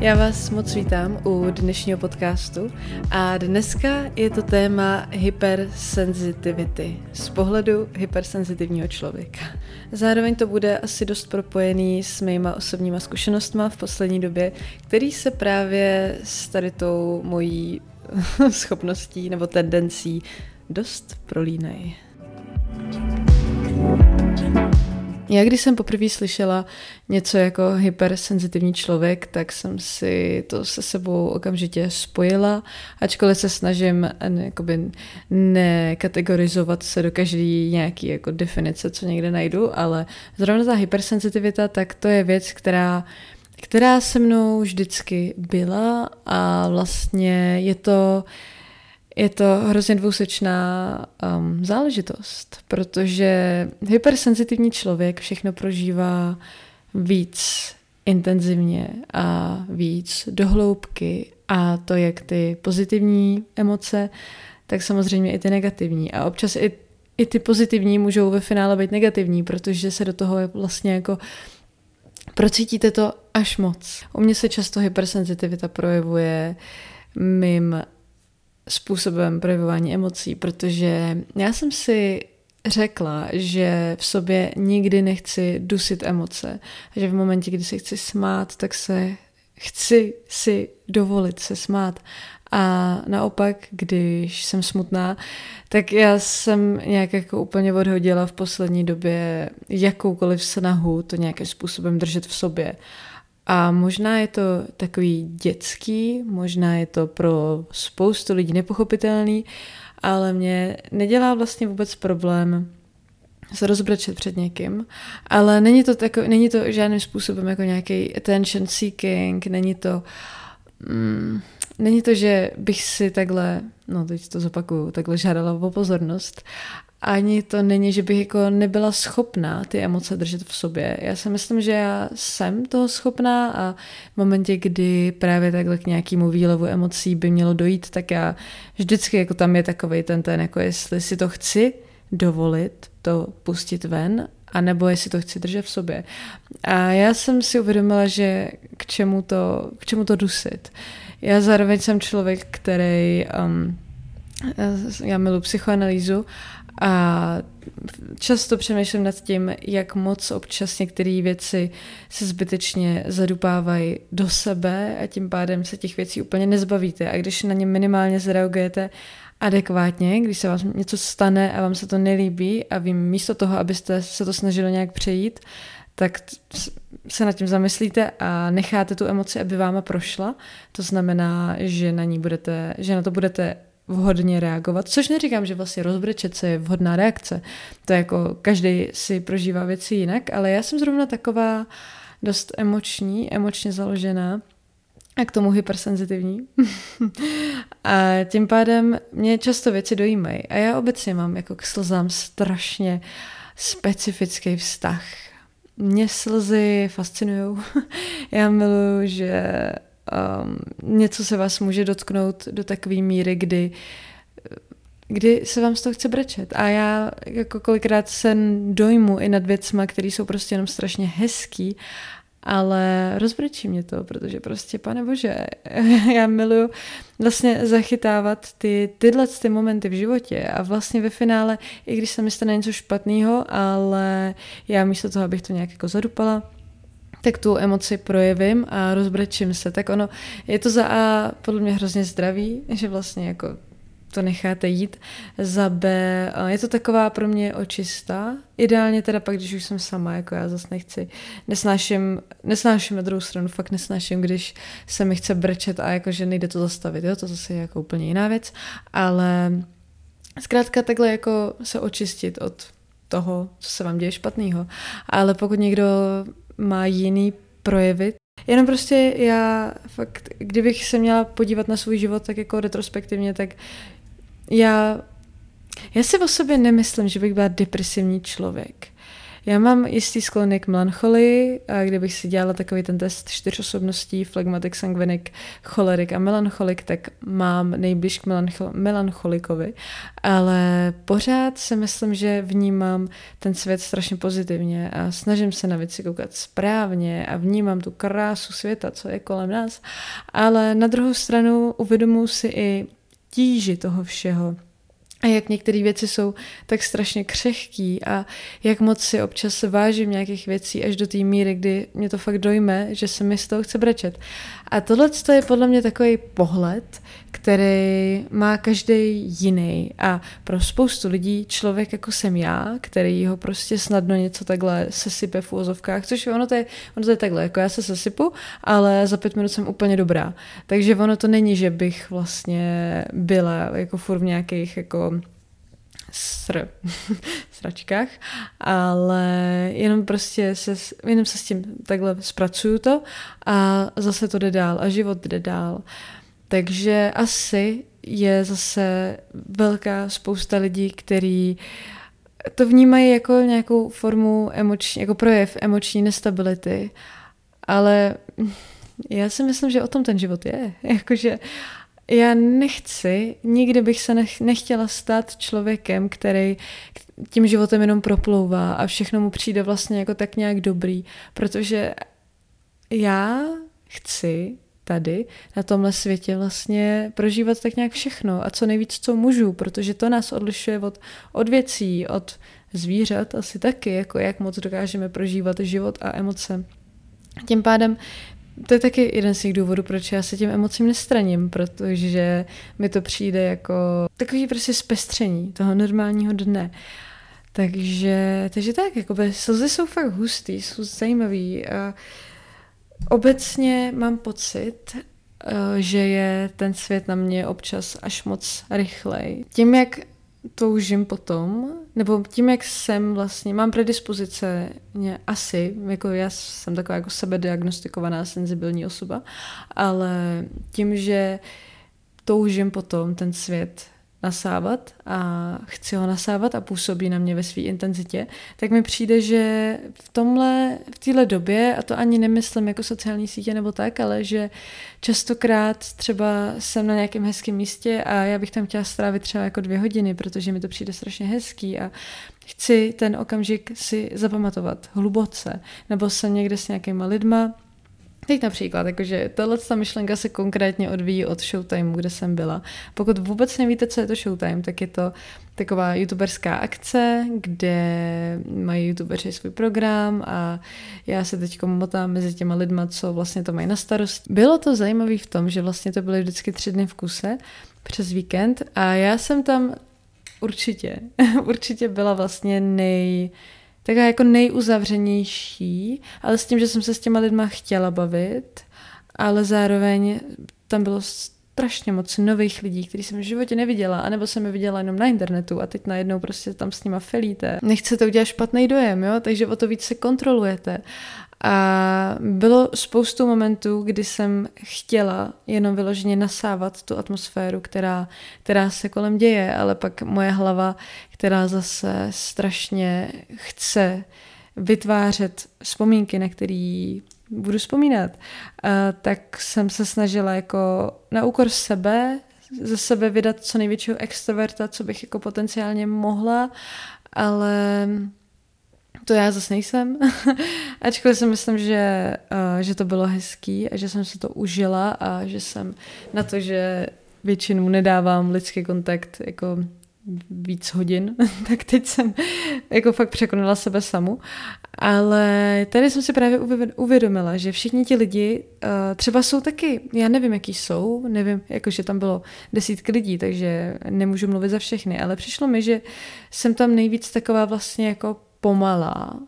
Já vás moc vítám u dnešního podcastu a dneska je to téma hypersenzitivity z pohledu hypersenzitivního člověka. Zároveň to bude asi dost propojený s mýma osobníma zkušenostma v poslední době, který se právě s tady tou mojí schopností nebo tendencí dost prolínají. Já když jsem poprvé slyšela něco jako hypersenzitivní člověk, tak jsem si to se sebou okamžitě spojila, ačkoliv se snažím jakoby nekategorizovat se do každý nějaký jako definice, co někde najdu, ale zrovna ta hypersenzitivita, tak to je věc, která která se mnou vždycky byla a vlastně je to je to hrozně dvousečná um, záležitost, protože hypersenzitivní člověk všechno prožívá víc intenzivně a víc dohloubky a to jak ty pozitivní emoce, tak samozřejmě i ty negativní. A občas i, i ty pozitivní můžou ve finále být negativní, protože se do toho vlastně jako procítíte to až moc. U mě se často hypersenzitivita projevuje mým způsobem projevování emocí, protože já jsem si řekla, že v sobě nikdy nechci dusit emoce. A že v momentě, kdy se chci smát, tak se chci si dovolit se smát. A naopak, když jsem smutná, tak já jsem nějak jako úplně odhodila v poslední době jakoukoliv snahu to nějakým způsobem držet v sobě. A možná je to takový dětský, možná je to pro spoustu lidí nepochopitelný, ale mě nedělá vlastně vůbec problém se rozbrečet před někým, ale není to, tako, není to žádným způsobem jako nějaký attention seeking, není to, mm, není to, že bych si takhle, no teď to zopakuju, takhle žádala o pozornost, ani to není, že bych jako nebyla schopná ty emoce držet v sobě. Já si myslím, že já jsem toho schopná a v momentě, kdy právě takhle k nějakému výlevu emocí by mělo dojít, tak já vždycky jako tam je takový ten ten, jako jestli si to chci dovolit, to pustit ven, a nebo jestli to chci držet v sobě. A já jsem si uvědomila, že k čemu to, k čemu to dusit. Já zároveň jsem člověk, který um, já miluji psychoanalýzu a často přemýšlím nad tím, jak moc občas některé věci se zbytečně zadupávají do sebe a tím pádem se těch věcí úplně nezbavíte. A když na ně minimálně zareagujete adekvátně, když se vám něco stane a vám se to nelíbí a vy místo toho, abyste se to snažili nějak přejít, tak se nad tím zamyslíte a necháte tu emoci, aby váma prošla. To znamená, že na ní budete, že na to budete vhodně reagovat, což neříkám, že vlastně rozbrečet se je vhodná reakce. To je jako každý si prožívá věci jinak, ale já jsem zrovna taková dost emoční, emočně založená a k tomu hypersenzitivní. a tím pádem mě často věci dojímají. A já obecně mám jako k slzám strašně specifický vztah. Mě slzy fascinují. já miluju, že um, něco se vás může dotknout do takové míry, kdy kdy se vám z toho chce brečet. A já jako kolikrát se dojmu i nad věcma, které jsou prostě jenom strašně hezký, ale rozbrečí mě to, protože prostě, pane bože, já miluju vlastně zachytávat ty, tyhle ty momenty v životě a vlastně ve finále, i když se mi stane něco špatného, ale já místo toho, abych to nějak jako zadupala, tak tu emoci projevím a rozbrečím se. Tak ono, je to za A podle mě hrozně zdravý, že vlastně jako to necháte jít. Za B je to taková pro mě očista. Ideálně teda pak, když už jsem sama, jako já zase nechci, nesnáším, nesnáším na druhou stranu, fakt nesnáším, když se mi chce brečet a jakože nejde to zastavit, jo, to zase je jako úplně jiná věc, ale zkrátka takhle jako se očistit od toho, co se vám děje špatného. Ale pokud někdo má jiný projevy. Jenom prostě já fakt, kdybych se měla podívat na svůj život tak jako retrospektivně, tak já, já si o sobě nemyslím, že bych byla depresivní člověk. Já mám jistý sklony k melancholii, a kdybych si dělala takový ten test čtyř osobností, flegmatik, sangvinik, cholerik a melancholik, tak mám nejbliž k melancho- melancholikovi, ale pořád si myslím, že vnímám ten svět strašně pozitivně a snažím se na věci koukat správně a vnímám tu krásu světa, co je kolem nás, ale na druhou stranu uvědomuji si i tíži toho všeho, a jak některé věci jsou tak strašně křehký a jak moc si občas vážím nějakých věcí až do té míry, kdy mě to fakt dojme, že se mi z toho chce brečet. A tohle je podle mě takový pohled, který má každý jiný. A pro spoustu lidí člověk jako jsem já, který ho prostě snadno něco takhle sesype v úvozovkách, což ono to, je, ono to je takhle, jako já se sesypu, ale za pět minut jsem úplně dobrá. Takže ono to není, že bych vlastně byla jako furt v nějakých jako sr, sračkách, ale jenom prostě se, jenom se s tím takhle zpracuju to a zase to jde dál a život jde dál. Uh, takže asi je zase velká spousta lidí, který to vnímají jako nějakou formu emoční, jako projev emoční nestability. Ale já si myslím, že o tom ten život je. Jakože já nechci, nikdy bych se nech, nechtěla stát člověkem, který tím životem jenom proplouvá a všechno mu přijde vlastně jako tak nějak dobrý, protože já chci tady na tomhle světě vlastně prožívat tak nějak všechno a co nejvíc, co můžu, protože to nás odlišuje od, od věcí, od zvířat asi taky, jako jak moc dokážeme prožívat život a emoce. Tím pádem to je taky jeden z těch důvodů, proč já se těm emocím nestraním, protože mi to přijde jako takový prostě zpestření toho normálního dne. Takže, takže tak, jakoby slzy jsou fakt hustý, jsou zajímavý a Obecně mám pocit, eh, že je ten svět na mě občas až moc rychlej. Tím, jak toužím potom, nebo tím, jak jsem vlastně, mám predispozice mě asi, jako já jsem taková jako sebediagnostikovaná senzibilní osoba, ale tím, že toužím potom ten svět nasávat a chci ho nasávat a působí na mě ve své intenzitě, tak mi přijde, že v tomhle, v téhle době, a to ani nemyslím jako sociální sítě nebo tak, ale že častokrát třeba jsem na nějakém hezkém místě a já bych tam chtěla strávit třeba jako dvě hodiny, protože mi to přijde strašně hezký a chci ten okamžik si zapamatovat hluboce, nebo jsem někde s nějakýma lidma, Teď například, jakože tohle ta myšlenka se konkrétně odvíjí od Showtime, kde jsem byla. Pokud vůbec nevíte, co je to Showtime, tak je to taková youtuberská akce, kde mají youtubeři svůj program a já se teď motám mezi těma lidma, co vlastně to mají na starost. Bylo to zajímavé v tom, že vlastně to byly vždycky tři dny v kuse přes víkend a já jsem tam určitě, určitě byla vlastně nej taková jako nejuzavřenější, ale s tím, že jsem se s těma lidma chtěla bavit, ale zároveň tam bylo strašně moc nových lidí, který jsem v životě neviděla, anebo jsem je viděla jenom na internetu a teď najednou prostě tam s nima felíte. Nechcete udělat špatný dojem, jo? takže o to víc se kontrolujete. A bylo spoustu momentů, kdy jsem chtěla jenom vyloženě nasávat tu atmosféru, která, která se kolem děje, ale pak moje hlava, která zase strašně chce vytvářet vzpomínky, na který budu vzpomínat, tak jsem se snažila jako na úkor sebe, ze sebe vydat co největšího extroverta, co bych jako potenciálně mohla, ale to já zase nejsem. Ačkoliv si myslím, že, uh, že to bylo hezký a že jsem se to užila a že jsem na to, že většinou nedávám lidský kontakt jako víc hodin, tak teď jsem jako fakt překonala sebe samu. Ale tady jsem si právě uvědomila, že všichni ti lidi uh, třeba jsou taky, já nevím, jaký jsou, nevím, jakože tam bylo desítky lidí, takže nemůžu mluvit za všechny, ale přišlo mi, že jsem tam nejvíc taková vlastně jako pomalá,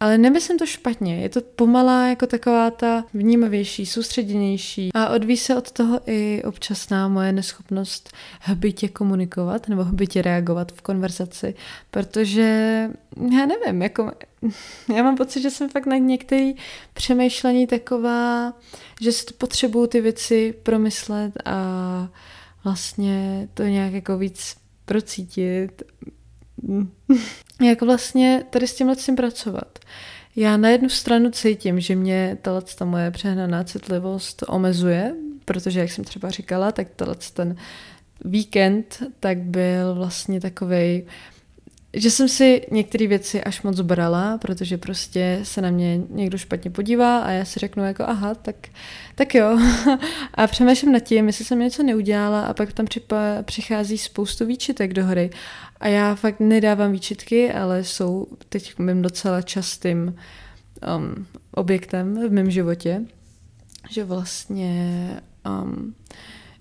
ale nemyslím to špatně, je to pomalá jako taková ta vnímavější, soustředěnější a odvíjí se od toho i občasná moje neschopnost hbitě komunikovat nebo hbitě reagovat v konverzaci, protože já nevím, jako já mám pocit, že jsem fakt na některé přemýšlení taková, že si potřebuju ty věci promyslet a vlastně to nějak jako víc procítit, jak vlastně tady s tímhle tím pracovat. Já na jednu stranu cítím, že mě ta moje přehnaná citlivost omezuje, protože, jak jsem třeba říkala, tak ten víkend tak byl vlastně takovej, že jsem si některé věci až moc brala, protože prostě se na mě někdo špatně podívá a já si řeknu jako aha, tak, tak jo. a přemýšlím nad tím, jestli jsem něco neudělala a pak tam připa, přichází spoustu výčitek do hry. A já fakt nedávám výčitky, ale jsou teď mým docela častým um, objektem v mém životě, že vlastně um,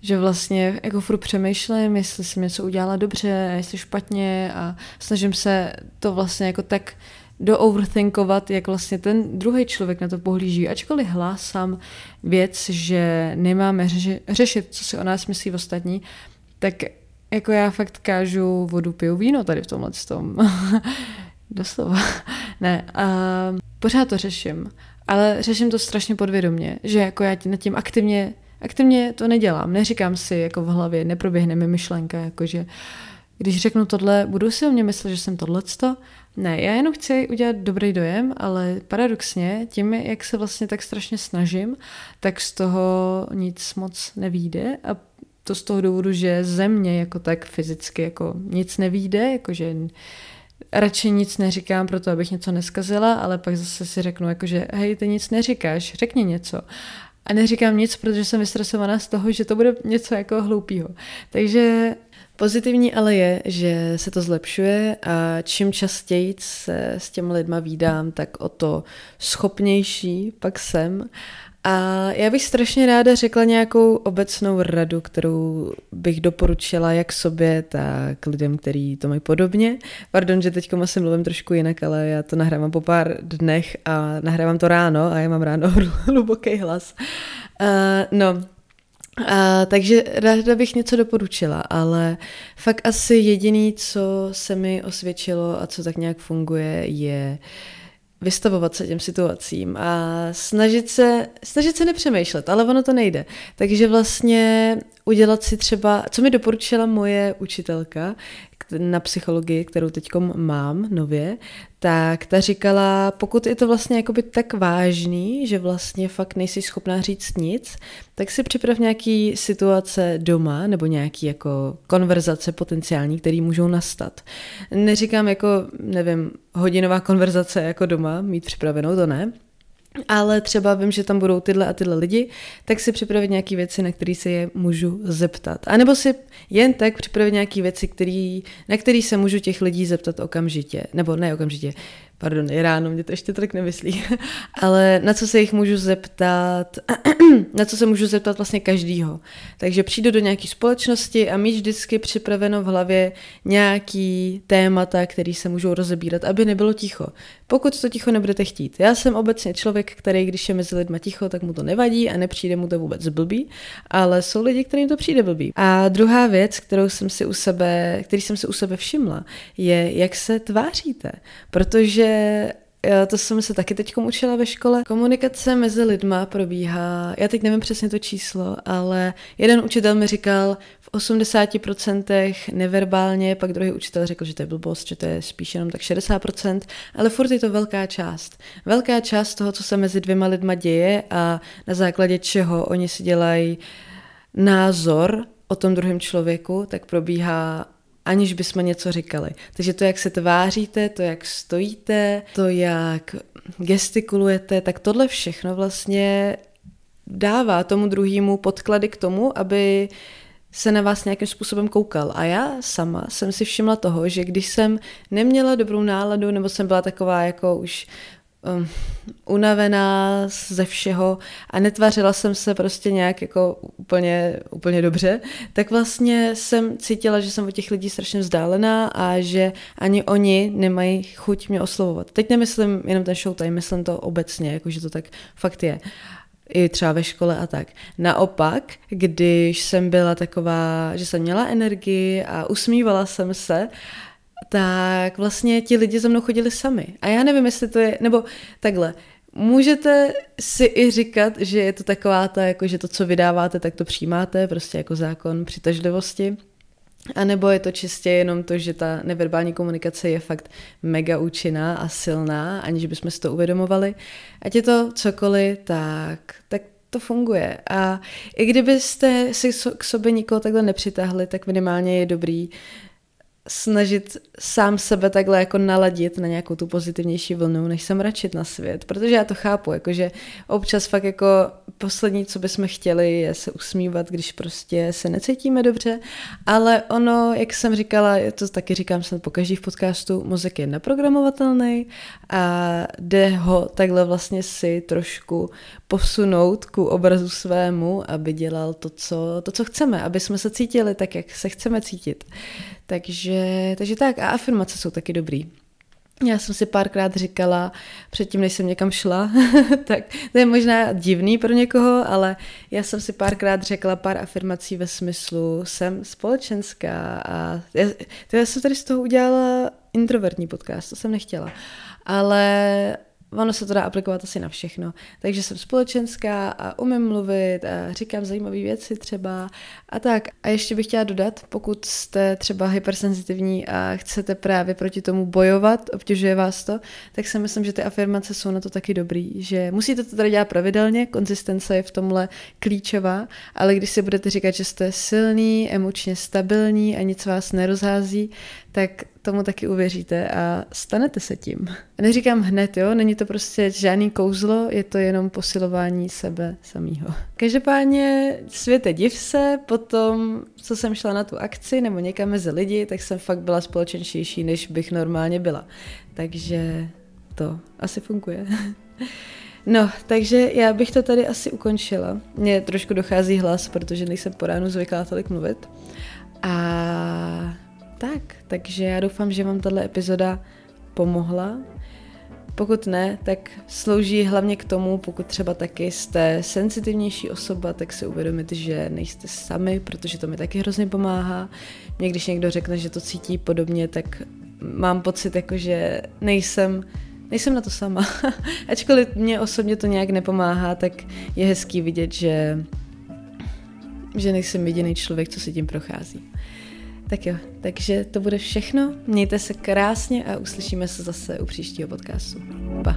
že vlastně jako furt přemýšlím, jestli jsem něco udělala dobře, jestli špatně a snažím se to vlastně jako tak do overthinkovat, jak vlastně ten druhý člověk na to pohlíží. Ačkoliv hlásám věc, že nemáme řeši, řešit, co si o nás myslí ostatní, tak jako já fakt kážu vodu, piju víno tady v tomhle tom. Doslova. ne, a pořád to řeším, ale řeším to strašně podvědomě, že jako já nad tím aktivně Aktivně to nedělám, neříkám si jako v hlavě, neproběhne mi myšlenka, jakože když řeknu tohle, budu si o mě myslet, že jsem tohleto? Ne, já jenom chci udělat dobrý dojem, ale paradoxně, tím, jak se vlastně tak strašně snažím, tak z toho nic moc nevíde a to z toho důvodu, že ze mě jako tak fyzicky jako nic nevíde, jakože radši nic neříkám proto, abych něco neskazila, ale pak zase si řeknu, jakože hej, ty nic neříkáš, řekni něco. A neříkám nic, protože jsem vystresovaná z toho, že to bude něco jako hloupýho. Takže Pozitivní ale je, že se to zlepšuje a čím častěji se s těmi lidma vídám, tak o to schopnější pak jsem a já bych strašně ráda řekla nějakou obecnou radu, kterou bych doporučila jak sobě, tak lidem, kteří to mají podobně. Pardon, že teď asi mluvím trošku jinak, ale já to nahrávám po pár dnech a nahrávám to ráno a já mám ráno hluboký hlas. Uh, no, uh, takže ráda bych něco doporučila, ale fakt asi jediný, co se mi osvědčilo a co tak nějak funguje, je uh, vystavovat se těm situacím a snažit se, snažit se nepřemýšlet, ale ono to nejde. Takže vlastně udělat si třeba, co mi doporučila moje učitelka na psychologii, kterou teď mám nově, tak ta říkala, pokud je to vlastně jakoby tak vážný, že vlastně fakt nejsi schopná říct nic, tak si připrav nějaký situace doma nebo nějaký jako konverzace potenciální, které můžou nastat. Neříkám jako, nevím, hodinová konverzace jako doma, mít připravenou, to ne, ale třeba vím, že tam budou tyhle a tyhle lidi, tak si připravit nějaké věci, na které se je můžu zeptat. A nebo si jen tak připravit nějaké věci, který, na které se můžu těch lidí zeptat okamžitě. Nebo ne okamžitě, pardon, je ráno, mě to ještě tak nemyslí, ale na co se jich můžu zeptat, na co se můžu zeptat vlastně každýho. Takže přijdu do nějaké společnosti a mít vždycky připraveno v hlavě nějaký témata, který se můžou rozebírat, aby nebylo ticho. Pokud to ticho nebudete chtít. Já jsem obecně člověk, který, když je mezi lidma ticho, tak mu to nevadí a nepřijde mu to vůbec blbý, ale jsou lidi, kterým to přijde blbý. A druhá věc, kterou jsem si u sebe, který jsem si u sebe všimla, je, jak se tváříte. Protože to jsem se taky teď učila ve škole. Komunikace mezi lidma probíhá, já teď nevím přesně to číslo, ale jeden učitel mi říkal v 80% neverbálně, pak druhý učitel řekl, že to je blbost, že to je spíš jenom tak 60%, ale furt je to velká část. Velká část toho, co se mezi dvěma lidma děje a na základě čeho oni si dělají názor o tom druhém člověku, tak probíhá aniž bychom něco říkali. Takže to, jak se tváříte, to, jak stojíte, to, jak gestikulujete, tak tohle všechno vlastně dává tomu druhému podklady k tomu, aby se na vás nějakým způsobem koukal. A já sama jsem si všimla toho, že když jsem neměla dobrou náladu, nebo jsem byla taková jako už um, unavená ze všeho a netvařila jsem se prostě nějak jako úplně, úplně dobře, tak vlastně jsem cítila, že jsem od těch lidí strašně vzdálená a že ani oni nemají chuť mě oslovovat. Teď nemyslím jenom ten showtime, myslím to obecně, jako že to tak fakt je i třeba ve škole a tak. Naopak, když jsem byla taková, že jsem měla energii a usmívala jsem se, tak vlastně ti lidi za mnou chodili sami. A já nevím, jestli to je, nebo takhle, můžete si i říkat, že je to taková ta, jako že to, co vydáváte, tak to přijímáte, prostě jako zákon přitažlivosti. A nebo je to čistě jenom to, že ta neverbální komunikace je fakt mega účinná a silná, aniž bychom si to uvědomovali. Ať je to cokoliv, tak, tak to funguje. A i kdybyste si k sobě nikoho takhle nepřitáhli, tak minimálně je dobrý snažit sám sebe takhle jako naladit na nějakou tu pozitivnější vlnu, než se mračit na svět. Protože já to chápu, jakože občas fakt jako poslední, co bychom chtěli, je se usmívat, když prostě se necítíme dobře, ale ono, jak jsem říkala, to taky říkám jsem po každý v podcastu, mozek je naprogramovatelný a jde ho takhle vlastně si trošku posunout ku obrazu svému, aby dělal to, co, to, co chceme, aby jsme se cítili tak, jak se chceme cítit. Takže, takže tak, a afirmace jsou taky dobrý. Já jsem si párkrát říkala, předtím, než jsem někam šla, tak to je možná divný pro někoho, ale já jsem si párkrát řekla pár afirmací ve smyslu, jsem společenská a já, já jsem tady z toho udělala introvertní podcast, to jsem nechtěla. Ale ono se to dá aplikovat asi na všechno. Takže jsem společenská a umím mluvit a říkám zajímavé věci třeba a tak. A ještě bych chtěla dodat, pokud jste třeba hypersenzitivní a chcete právě proti tomu bojovat, obtěžuje vás to, tak si myslím, že ty afirmace jsou na to taky dobrý, že musíte to tady dělat pravidelně, konzistence je v tomhle klíčová, ale když si budete říkat, že jste silný, emočně stabilní a nic vás nerozhází, tak tomu taky uvěříte a stanete se tím. Neříkám hned, jo, není to prostě žádný kouzlo, je to jenom posilování sebe samého. Každopádně světe div se, potom, co jsem šla na tu akci nebo někam mezi lidi, tak jsem fakt byla společenštější, než bych normálně byla. Takže to asi funguje. No, takže já bych to tady asi ukončila. Mně trošku dochází hlas, protože nejsem po ránu zvyklá tolik mluvit. A tak, takže já doufám, že vám tato epizoda pomohla. Pokud ne, tak slouží hlavně k tomu, pokud třeba taky jste sensitivnější osoba, tak si uvědomit, že nejste sami, protože to mi taky hrozně pomáhá. Mě když někdo řekne, že to cítí podobně, tak mám pocit, jako že nejsem, nejsem na to sama. Ačkoliv mě osobně to nějak nepomáhá, tak je hezký vidět, že, že nejsem jediný člověk, co si tím prochází. Tak jo, takže to bude všechno. Mějte se krásně a uslyšíme se zase u příštího podcastu. Pa.